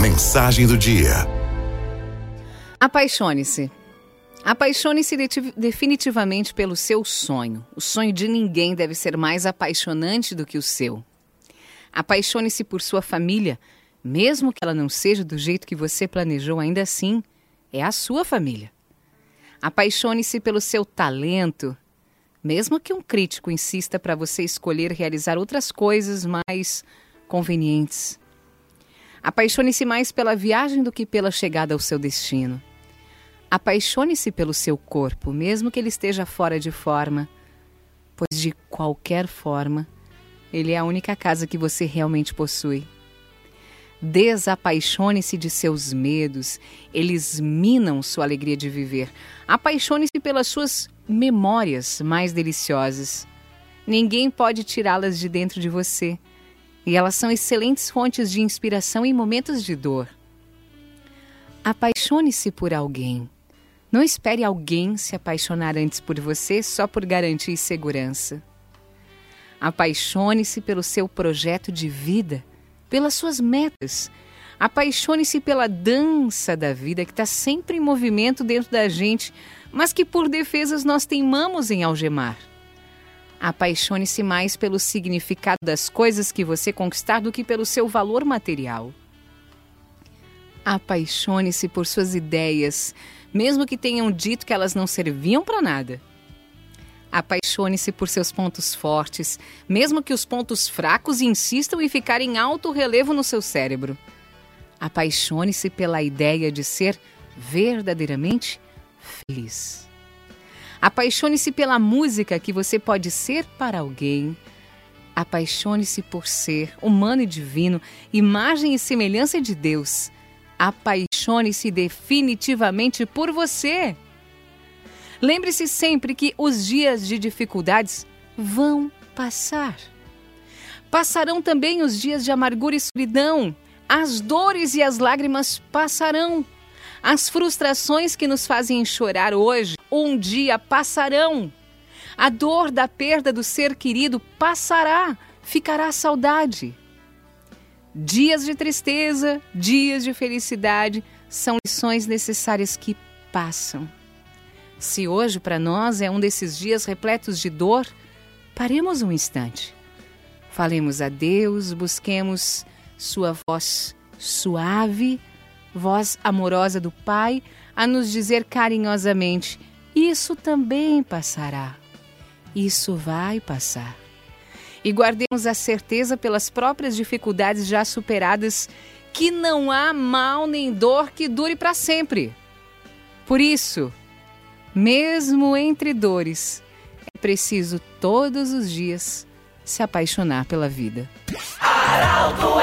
Mensagem do dia. Apaixone-se. Apaixone-se definitivamente pelo seu sonho. O sonho de ninguém deve ser mais apaixonante do que o seu. Apaixone-se por sua família, mesmo que ela não seja do jeito que você planejou, ainda assim, é a sua família. Apaixone-se pelo seu talento, mesmo que um crítico insista para você escolher realizar outras coisas mais convenientes. Apaixone-se mais pela viagem do que pela chegada ao seu destino. Apaixone-se pelo seu corpo, mesmo que ele esteja fora de forma, pois de qualquer forma, ele é a única casa que você realmente possui. Desapaixone-se de seus medos, eles minam sua alegria de viver. Apaixone-se pelas suas memórias mais deliciosas. Ninguém pode tirá-las de dentro de você e elas são excelentes fontes de inspiração em momentos de dor. Apaixone-se por alguém. Não espere alguém se apaixonar antes por você só por garantir segurança. Apaixone-se pelo seu projeto de vida, pelas suas metas. Apaixone-se pela dança da vida que está sempre em movimento dentro da gente, mas que por defesas nós teimamos em algemar. Apaixone-se mais pelo significado das coisas que você conquistar do que pelo seu valor material. Apaixone-se por suas ideias, mesmo que tenham dito que elas não serviam para nada. Apaixone-se por seus pontos fortes, mesmo que os pontos fracos insistam em ficar em alto relevo no seu cérebro. Apaixone-se pela ideia de ser verdadeiramente feliz. Apaixone-se pela música que você pode ser para alguém. Apaixone-se por ser humano e divino, imagem e semelhança de Deus. Apaixone-se definitivamente por você. Lembre-se sempre que os dias de dificuldades vão passar. Passarão também os dias de amargura e solidão. As dores e as lágrimas passarão. As frustrações que nos fazem chorar hoje, um dia passarão. A dor da perda do ser querido passará, ficará saudade. Dias de tristeza, dias de felicidade são lições necessárias que passam. Se hoje para nós é um desses dias repletos de dor, paremos um instante. Falemos a Deus, busquemos Sua voz suave voz amorosa do Pai, a nos dizer carinhosamente: Isso também passará. Isso vai passar. E guardemos a certeza pelas próprias dificuldades já superadas que não há mal nem dor que dure para sempre. Por isso, mesmo entre dores, é preciso todos os dias se apaixonar pela vida. Araldo